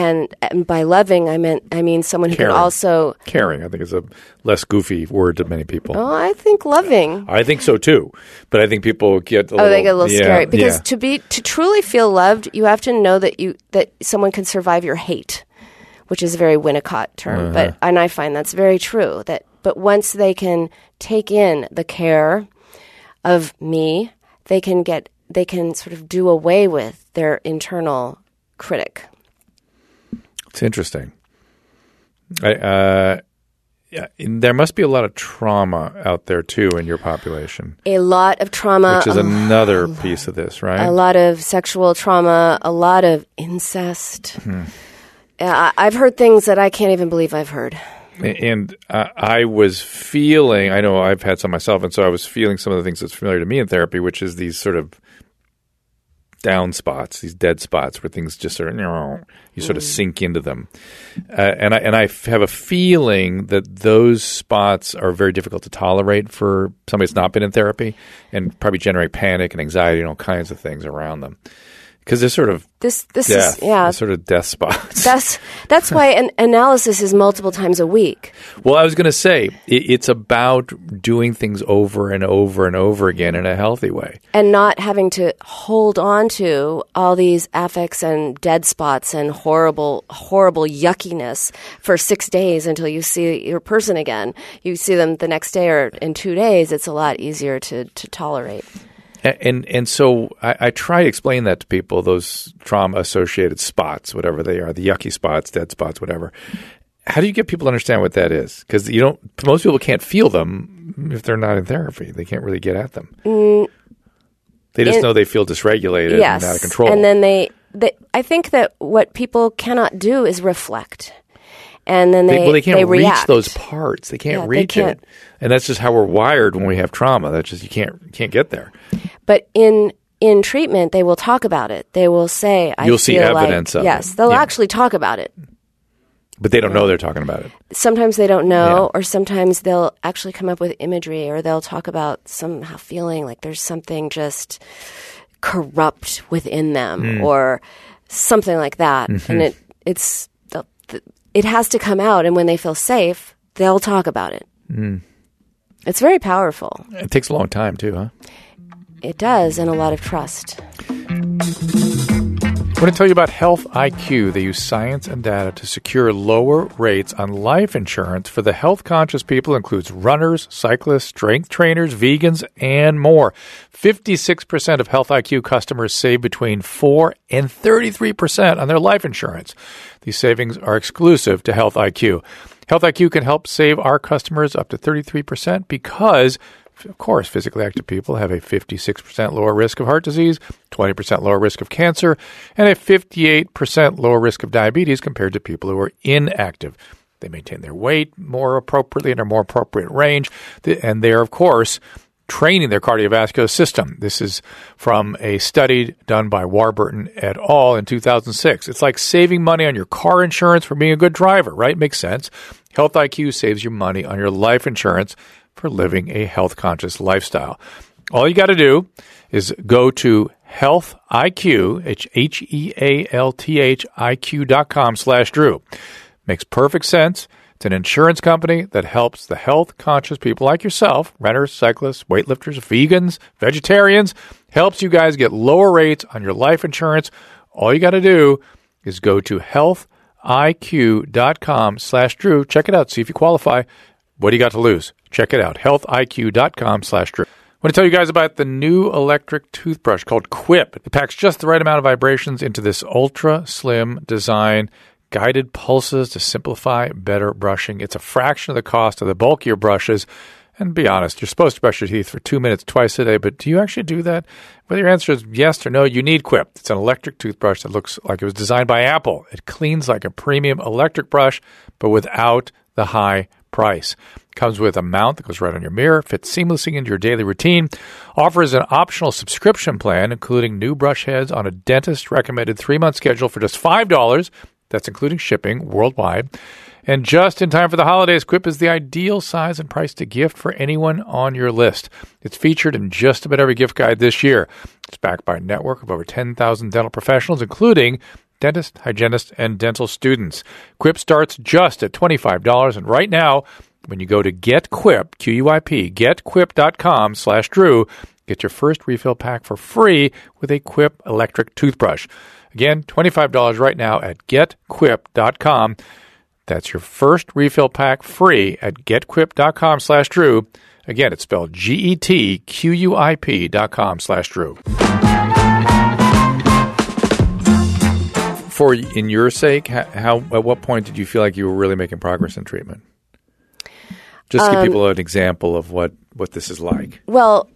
and, and by loving i meant i mean someone who Caring. can also Caring, I think, is a less goofy word to many people. oh i think loving I think so too, but I think people get a Oh, little, they get a little yeah, scary because yeah. to be to truly feel loved, you have to know that you that someone can survive your hate, which is a very Winnicott term. But Uh-huh. and I find that's very true. That but once they can take in the care of me, they can get they can sort of do away with their internal critic. It's interesting. I, uh, yeah, there must be a lot of trauma out there too in your population, A lot of trauma, which is another piece of this, right? a lot of sexual trauma, a lot of incest. Hmm. I, I've heard things that I can't even believe I've heard. And uh, I was feeling, I know I've had some myself, and so I was feeling some of the things that's familiar to me in therapy, which is these sort of down spots, these dead spots where things just sort of, you sort of sink into them. Uh, and I and I have a feeling that those spots are very difficult to tolerate for somebody that's not been in therapy, and probably generate panic and anxiety and all kinds of things around them because they're sort of This this death, is yeah. sort of death spots. That's that's why an analysis is multiple times a week. Well, I was going to say it, it's about doing things over and over and over again in a healthy way. and not having to hold on to all these affects and dead spots and horrible, horrible yuckiness for six days until you see your person again. You see them the next day or in two days. It's a lot easier to, to tolerate. And and so I, I try to explain that to people those trauma associated spots, whatever they are, the yucky spots, dead spots, whatever. How do you get people to understand what that is? Because you don't. Most people can't feel them if they're not in therapy. They can't really get at them. Mm. they just know they feel dysregulated yes. and out of control. And then they, they, I think that what people cannot do is reflect. And then they, they, well, they can't reach react. those parts. They can't Yeah, they reach can't. it, and that's just how we're wired when we have trauma. That's just you can't can't get there. But in in treatment, they will talk about it. They will say, "I You'll see feel like-" evidence of it. Yes, they'll Yeah. actually talk about it. But they don't know they're talking about it. sometimes they don't know, Yeah. or sometimes they'll actually come up with imagery, or they'll talk about somehow feeling like there's something just corrupt within them, Hmm. or something like that. Mm-hmm. And it it's it has to come out, and when they feel safe, they'll talk about it. Hmm. It's very powerful. It takes a long time too, huh? It does, and a lot of trust. I want to tell you about Health IQ. They use science and data to secure lower rates on life insurance for the health conscious people. Includes runners, cyclists, strength trainers, vegans, and more. 56% of Health IQ customers save between 4 and 33% on their life insurance. These savings are exclusive to Health IQ. Health IQ can help save our customers up to 33% because of course, physically active people have a 56% lower risk of heart disease, 20% lower risk of cancer, and a 58% lower risk of diabetes compared to people who are inactive. They maintain their weight more appropriately in a more appropriate range, and they're, of course, training their cardiovascular system. This is from a study done by Warburton et al. in 2006. It's like saving money on your car insurance for being a good driver, right? Makes sense. Health IQ saves you money on your life insurance for living a health conscious lifestyle. All you got to do is go to health IQ, H E A L T H I Q dot com slash Drew. Makes perfect sense. It's an insurance company that helps the health conscious people like yourself, runners, cyclists, weightlifters, vegans, vegetarians, helps you guys get lower rates on your life insurance. All you got to do is go to healthiq.com slash Drew. Check it out. See if you qualify. What do you got to lose? Check it out. healthiq.com slash Drew. I want to tell you guys about the new electric toothbrush called Quip. It packs just the right amount of vibrations into this ultra slim design, guided pulses to simplify better brushing. It's a fraction of the cost of the bulkier brushes. And be honest, you're supposed to brush your teeth for two minutes twice a day, but do you actually do that? Whether your answer is yes or no, you need Quip. It's an electric toothbrush that looks like it was designed by Apple. It cleans like a premium electric brush, but without the high price. Comes with a mount that goes right on your mirror, fits seamlessly into your daily routine, offers an optional subscription plan, including new brush heads on a dentist recommended three month schedule for just $5. That's including shipping worldwide. And just in time for the holidays, Quip is the ideal size and price to gift for anyone on your list. It's featured in just about every gift guide this year. It's backed by a network of over 10,000 dental professionals, including dentists, hygienists, and dental students. Quip starts just at $25. And right now, when you go to GetQuip, Q-U-I-P, getquip.com slash Drew, get your first refill pack for free with a Quip electric toothbrush. Again, $25 right now at getquip.com. That's your first refill pack free at getquip.com slash Drew. Again, it's spelled G-E-T-Q-U-I-P dot com slash Drew. For in your sake, how, at what point did you feel like you were really making progress in treatment? Just to give um, people an example of what, what this is like. Well,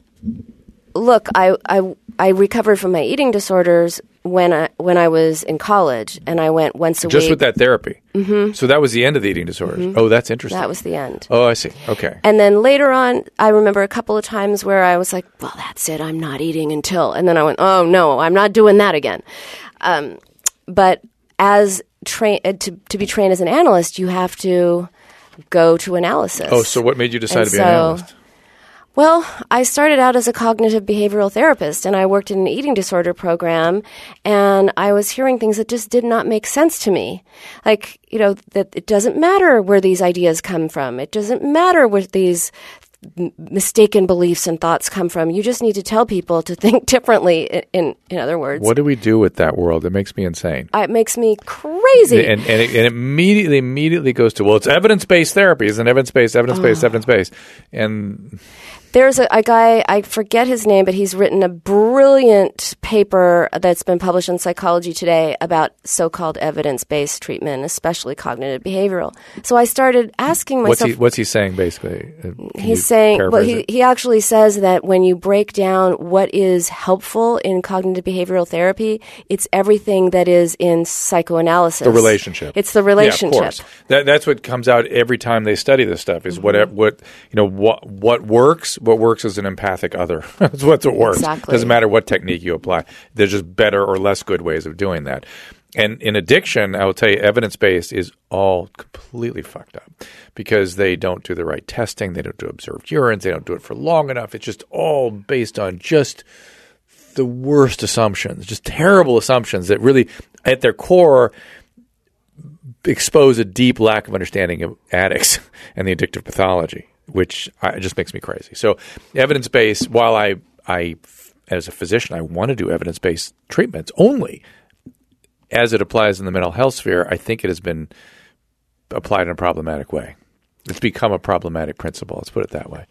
look, I, I, I recovered from my eating disorders when I when I was in college, and I went once a Just week. Just with that therapy. Mm-hmm. So that was the end of the eating disorders. Oh, that's interesting. that was the end. oh, I see. Okay. And then later on, I remember a couple of times where I was like, "Well, that's it. I'm not eating until." And then I went, "Oh no, I'm not doing that again." Um, but as train uh, to to be trained as an analyst, you have to go to analysis. Oh, so what made you decide And to be an analyst? Well, I started out as a cognitive behavioral therapist and I worked in an eating disorder program and I was hearing things that just did not make sense to me. Like, you know, that it doesn't matter where these ideas come from. It doesn't matter where these mistaken beliefs and thoughts come from. You just need to tell people to think differently in in, in other words. What do we do with that world? It makes me insane. Uh, it makes me crazy. And, and, it, and it immediately, immediately goes to, well, it's evidence based therapy. It's an evidence based, evidence based, Oh. evidence based. And There's a, a guy, I forget his name, but he's written a brilliant paper that's been published in Psychology Today about so called evidence based treatment, especially cognitive behavioral. So I started asking what's myself. he, what's he saying basically? Uh, can He's saying, well, he, it? he actually says that when you break down what is helpful in cognitive behavioral therapy, it's everything that is in psychoanalysis. the relationship. It's the relationship. Yeah, of course. That, that's what comes out every time they study this stuff. Is Mm-hmm. what what you know what what works. What works is an empathic other. That's what's what works. Exactly. Doesn't matter what technique you apply. There's just better or less good ways of doing that. and in addiction, I will tell you, evidence based is all completely fucked up because they don't do the right testing, they don't do observed urines, they don't do it for long enough. It's just all based on just the worst assumptions, just terrible assumptions that really, at their core, expose a deep lack of understanding of addicts and the addictive pathology, which uh, I, just makes me crazy. So, evidence based, while I, I, as a physician, I want to do evidence based treatments only as it applies in the mental health sphere, I think it has been applied in a problematic way. It's become a problematic principle. Let's put it that way.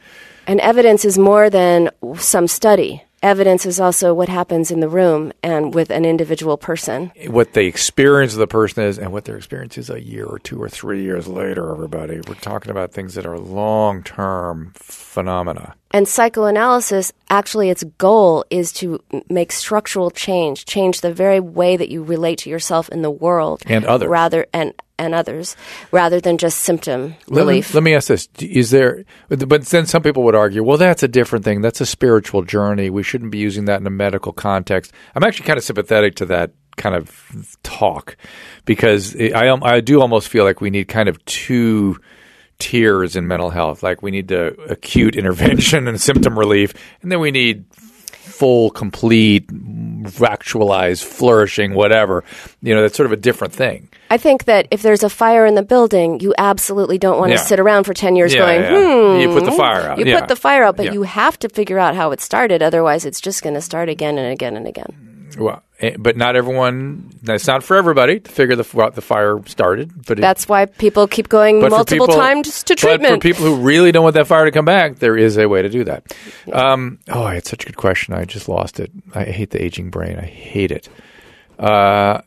And evidence is more than some study. Evidence is also what happens in the room and with an individual person. What the experience of the person is and what their experience is a year or two or three years later, everybody. We're talking about things that are long term phenomena. And psychoanalysis, actually, its goal is to make structural change, change the very way that you relate to yourself in the world and others, rather and and others, rather than just symptom let relief. Me, let me ask this: Is there? But then some people would argue, well, that's a different thing. That's a spiritual journey. We shouldn't be using that in a medical context. I'm actually kind of sympathetic to that kind of talk because I I do almost feel like we need kind of two tiers in mental health. Like we need the acute intervention and symptom relief, and then we need full, complete, actualized, flourishing, whatever. You know, that's sort of a different thing. I think that if there's a fire in the building, you absolutely don't want Yeah. to sit around for 10 years Yeah, going, yeah. hmm. You put the fire out, You put the fire out, but you have to figure out how it started. Otherwise, it's just going to start again and again and again. Well, eh, but not everyone. That's not for everybody to figure the out the fire started. But it, That's why people keep going multiple people- times to treatment. But for people who really don't want that fire to come back, there is a way to do that. Um, oh, I had such a good question. I just lost it. I hate the aging brain. I hate it. Uh,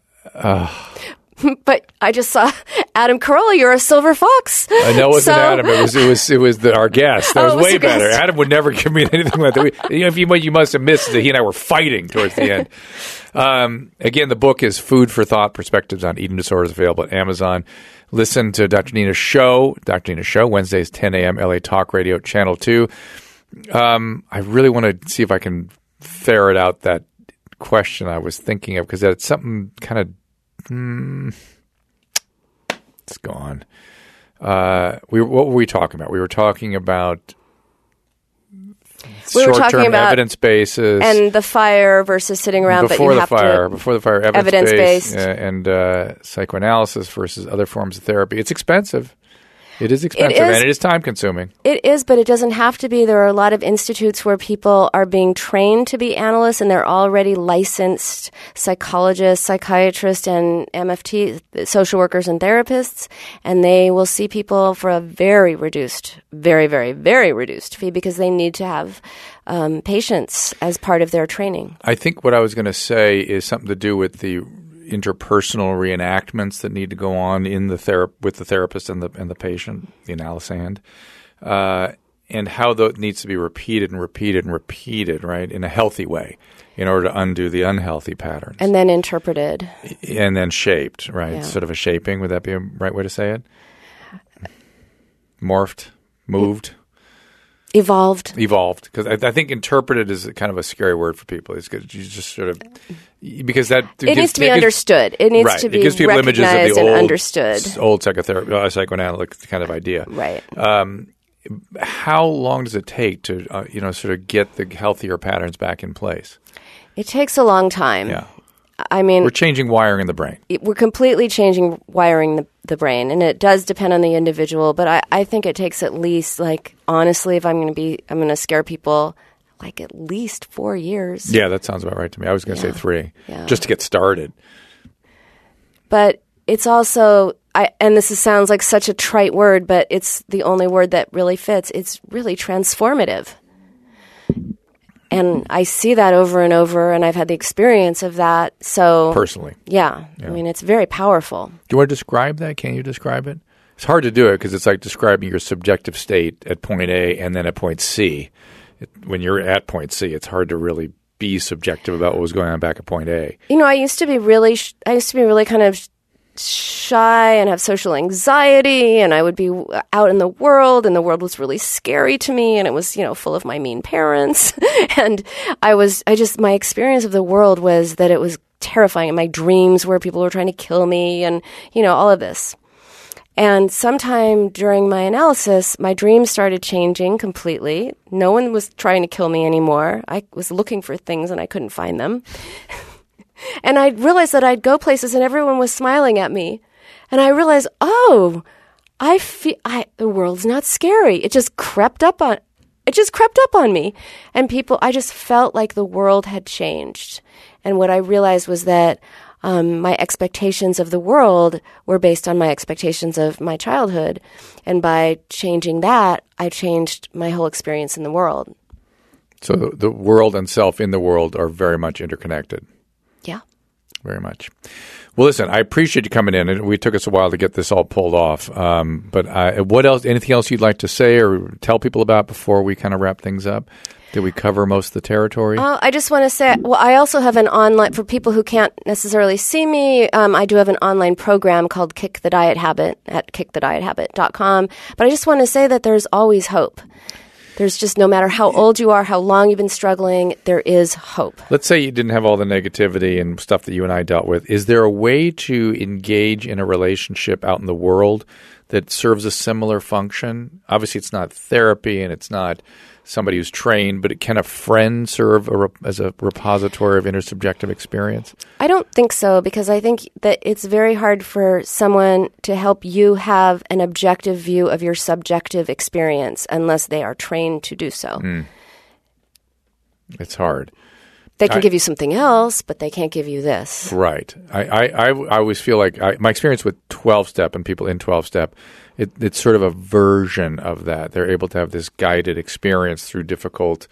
but I just saw Adam Carolla, you're a silver fox. I know it wasn't So- Adam. It was it was it was the, our guest. That Oh, was was way the guest. better. Adam would never give me anything like that. We, you know, if you, you must have missed that he and I were fighting towards the end. Um, again, the book is Food for Thought: Perspectives on Eating Disorders, available at Amazon. Listen to Dr. Nina's show, Dr. Nina's show, Wednesdays, 10 a.m. LA Talk Radio, Channel Two. Um, I really want to see if I can ferret out that question I was thinking of because that's something kind of. Hmm, it's gone. Uh, we what were we talking about? We were talking about We were talking short-term about- evidence bases and the fire versus sitting around, before the have fire, to. before the fire, evidence Evidence-based. based, uh, and uh, psychoanalysis versus other forms of therapy. It's expensive. It is expensive, is. and it is time consuming. It is, but it doesn't have to be. There are a lot of institutes where people are being trained to be analysts and they're already licensed psychologists, psychiatrists, and MFT, social workers and therapists. And they will see people for a very reduced, very, very, very reduced fee because they need to have um, patients as part of their training. I think what I was going to say is something to do with the interpersonal reenactments that need to go on in the thera- with the therapist and the and the patient, the analysand, uh, and how that needs to be repeated and repeated and repeated, right, in a healthy way, in order to undo the unhealthy patterns, And then interpreted. and then shaped, right, Yeah. sort of a shaping. Would that be a right way to say it? Morphed, moved Evolved. evolved because I, I think interpreted is kind of a scary word for people. It's good. You just sort of because that It needs to be understood. It needs right. to be it gives people images of the and old, understood. old psychotherapy, uh, psychoanalytic kind of idea. Right. How long does it take to uh, you know sort of get the healthier patterns back in place? It takes a long time. Yeah, I mean, we're changing wiring in the brain. it- we're completely changing wiring the, the brain and it does depend on the individual but I, I think it takes at least like honestly if i'm going to be i'm going to scare people like at least four years Yeah, that sounds about right to me. I was going to Yeah. say three, Yeah. just to get started. but it's also I, and this is, sounds like such a trite word but it's the only word that really fits it's really transformative and i see that over and over and i've had the experience of that so Personally, yeah, i mean it's very powerful do you want to describe that? Can you describe it? It's hard to do it because it's like describing your subjective state at point A and then at point C. It, when you're at point C, it's hard to really be subjective about what was going on back at point A. You know, I used to be really, sh- I used to be really kind of sh- shy and have social anxiety, and I would be out in the world, and the world was really scary to me, and it was, you know, full of my mean parents. and I was, I just, my experience of the world was that it was terrifying. And my dreams were people were trying to kill me and, you know, all of this. And sometime during my analysis, my dreams started changing completely. No one was trying to kill me anymore. I was looking for things and I couldn't find them. and I realized that I'd go places and everyone was smiling at me. And I realized, oh, I feel I, the world's not scary. It just crept up on it just crept up on me. And people I just felt like the world had changed. And what I realized was that um, my expectations of the world were based on my expectations of my childhood. And by changing that, I changed my whole experience in the world. So the world and self in the world are very much interconnected. Yeah. Very much. Well, listen, I appreciate you coming in, and we took us a while to get this all pulled off. Um, but I, what else? Anything else you'd like to say or tell people about before we kind of wrap things up? Did we cover most of the territory? Uh, I just want to say, well, I also have an online, for people who can't necessarily see me, um, I do have an online program called Kick the Diet Habit at kickthediethabit.com. But I just want to say that there's always hope. There's just no matter how old you are, how long you've been struggling, there is hope. Let's say you didn't have all the negativity and stuff that you and I dealt with. Is there a way to engage in a relationship out in the world that serves a similar function? Obviously, it's not therapy and it's not somebody who's trained, but can a friend serve a as a repository of intersubjective experience? I don't think so because I think that it's very hard for someone to help you have an objective view of your subjective experience unless they are trained to do so. Mm. It's hard. They can I, give you something else, but they can't give you this. Right. I, I, I, I always feel like I, my experience with 12 step and people in 12 step it, it's sort of a version of that. They're able to have this guided experience through difficult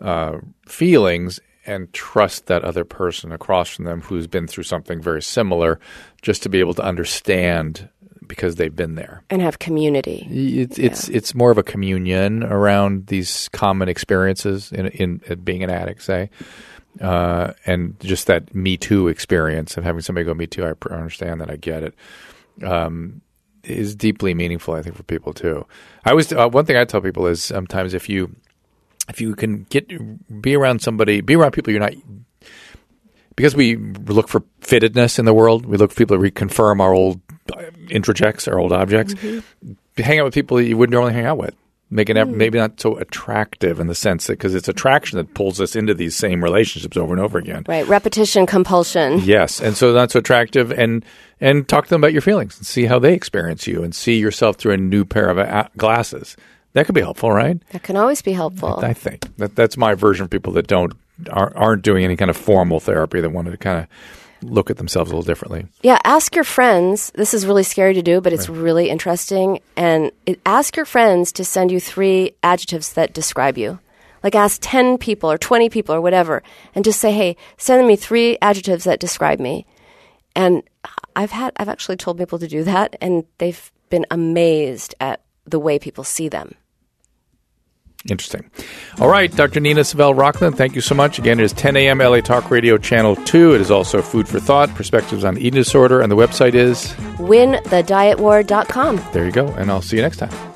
uh, feelings and trust that other person across from them who's been through something very similar, just to be able to understand because they've been there and have community. It's yeah. it's it's more of a communion around these common experiences in in, in being an addict, say. Uh, and just that Me Too experience of having somebody go Me Too, I understand that, I get it. Um, is deeply meaningful, I think, for people too. I was uh, one thing I tell people is sometimes if you if you can get be around somebody, be around people you're not because we look for fittedness in the world. We look for people to reconfirm our old introjects, our old objects. Mm-hmm. Hang out with people that you wouldn't normally hang out with make it mm. maybe not so attractive in the sense that because it's attraction that pulls us into these same relationships over and over again. Right, repetition compulsion. Yes, and so that's so attractive, and and talk to them about your feelings and see how they experience you, and see yourself through a new pair of glasses. That could be helpful, right? That can always be helpful. I, I think that that's my version of people that don't aren't doing any kind of formal therapy that want to kind of look at themselves a little differently. Yeah, ask your friends. This is really scary to do, but it's right. really interesting. And it, ask your friends to send you three adjectives that describe you. Like ask 10 people or 20 people or whatever, and just say, hey, send me three adjectives that describe me. And I've had, I've actually told people to do that, and they've been amazed at the way people see them. Interesting. All right, Dr. Nina Savelle-Rocklin, thank you so much. Again, it is 10 a.m. LA Talk Radio Channel 2. It is also Food for Thought, Perspectives on Eating Disorder, and the website is winthedietwar.com. There you go, and I'll see you next time.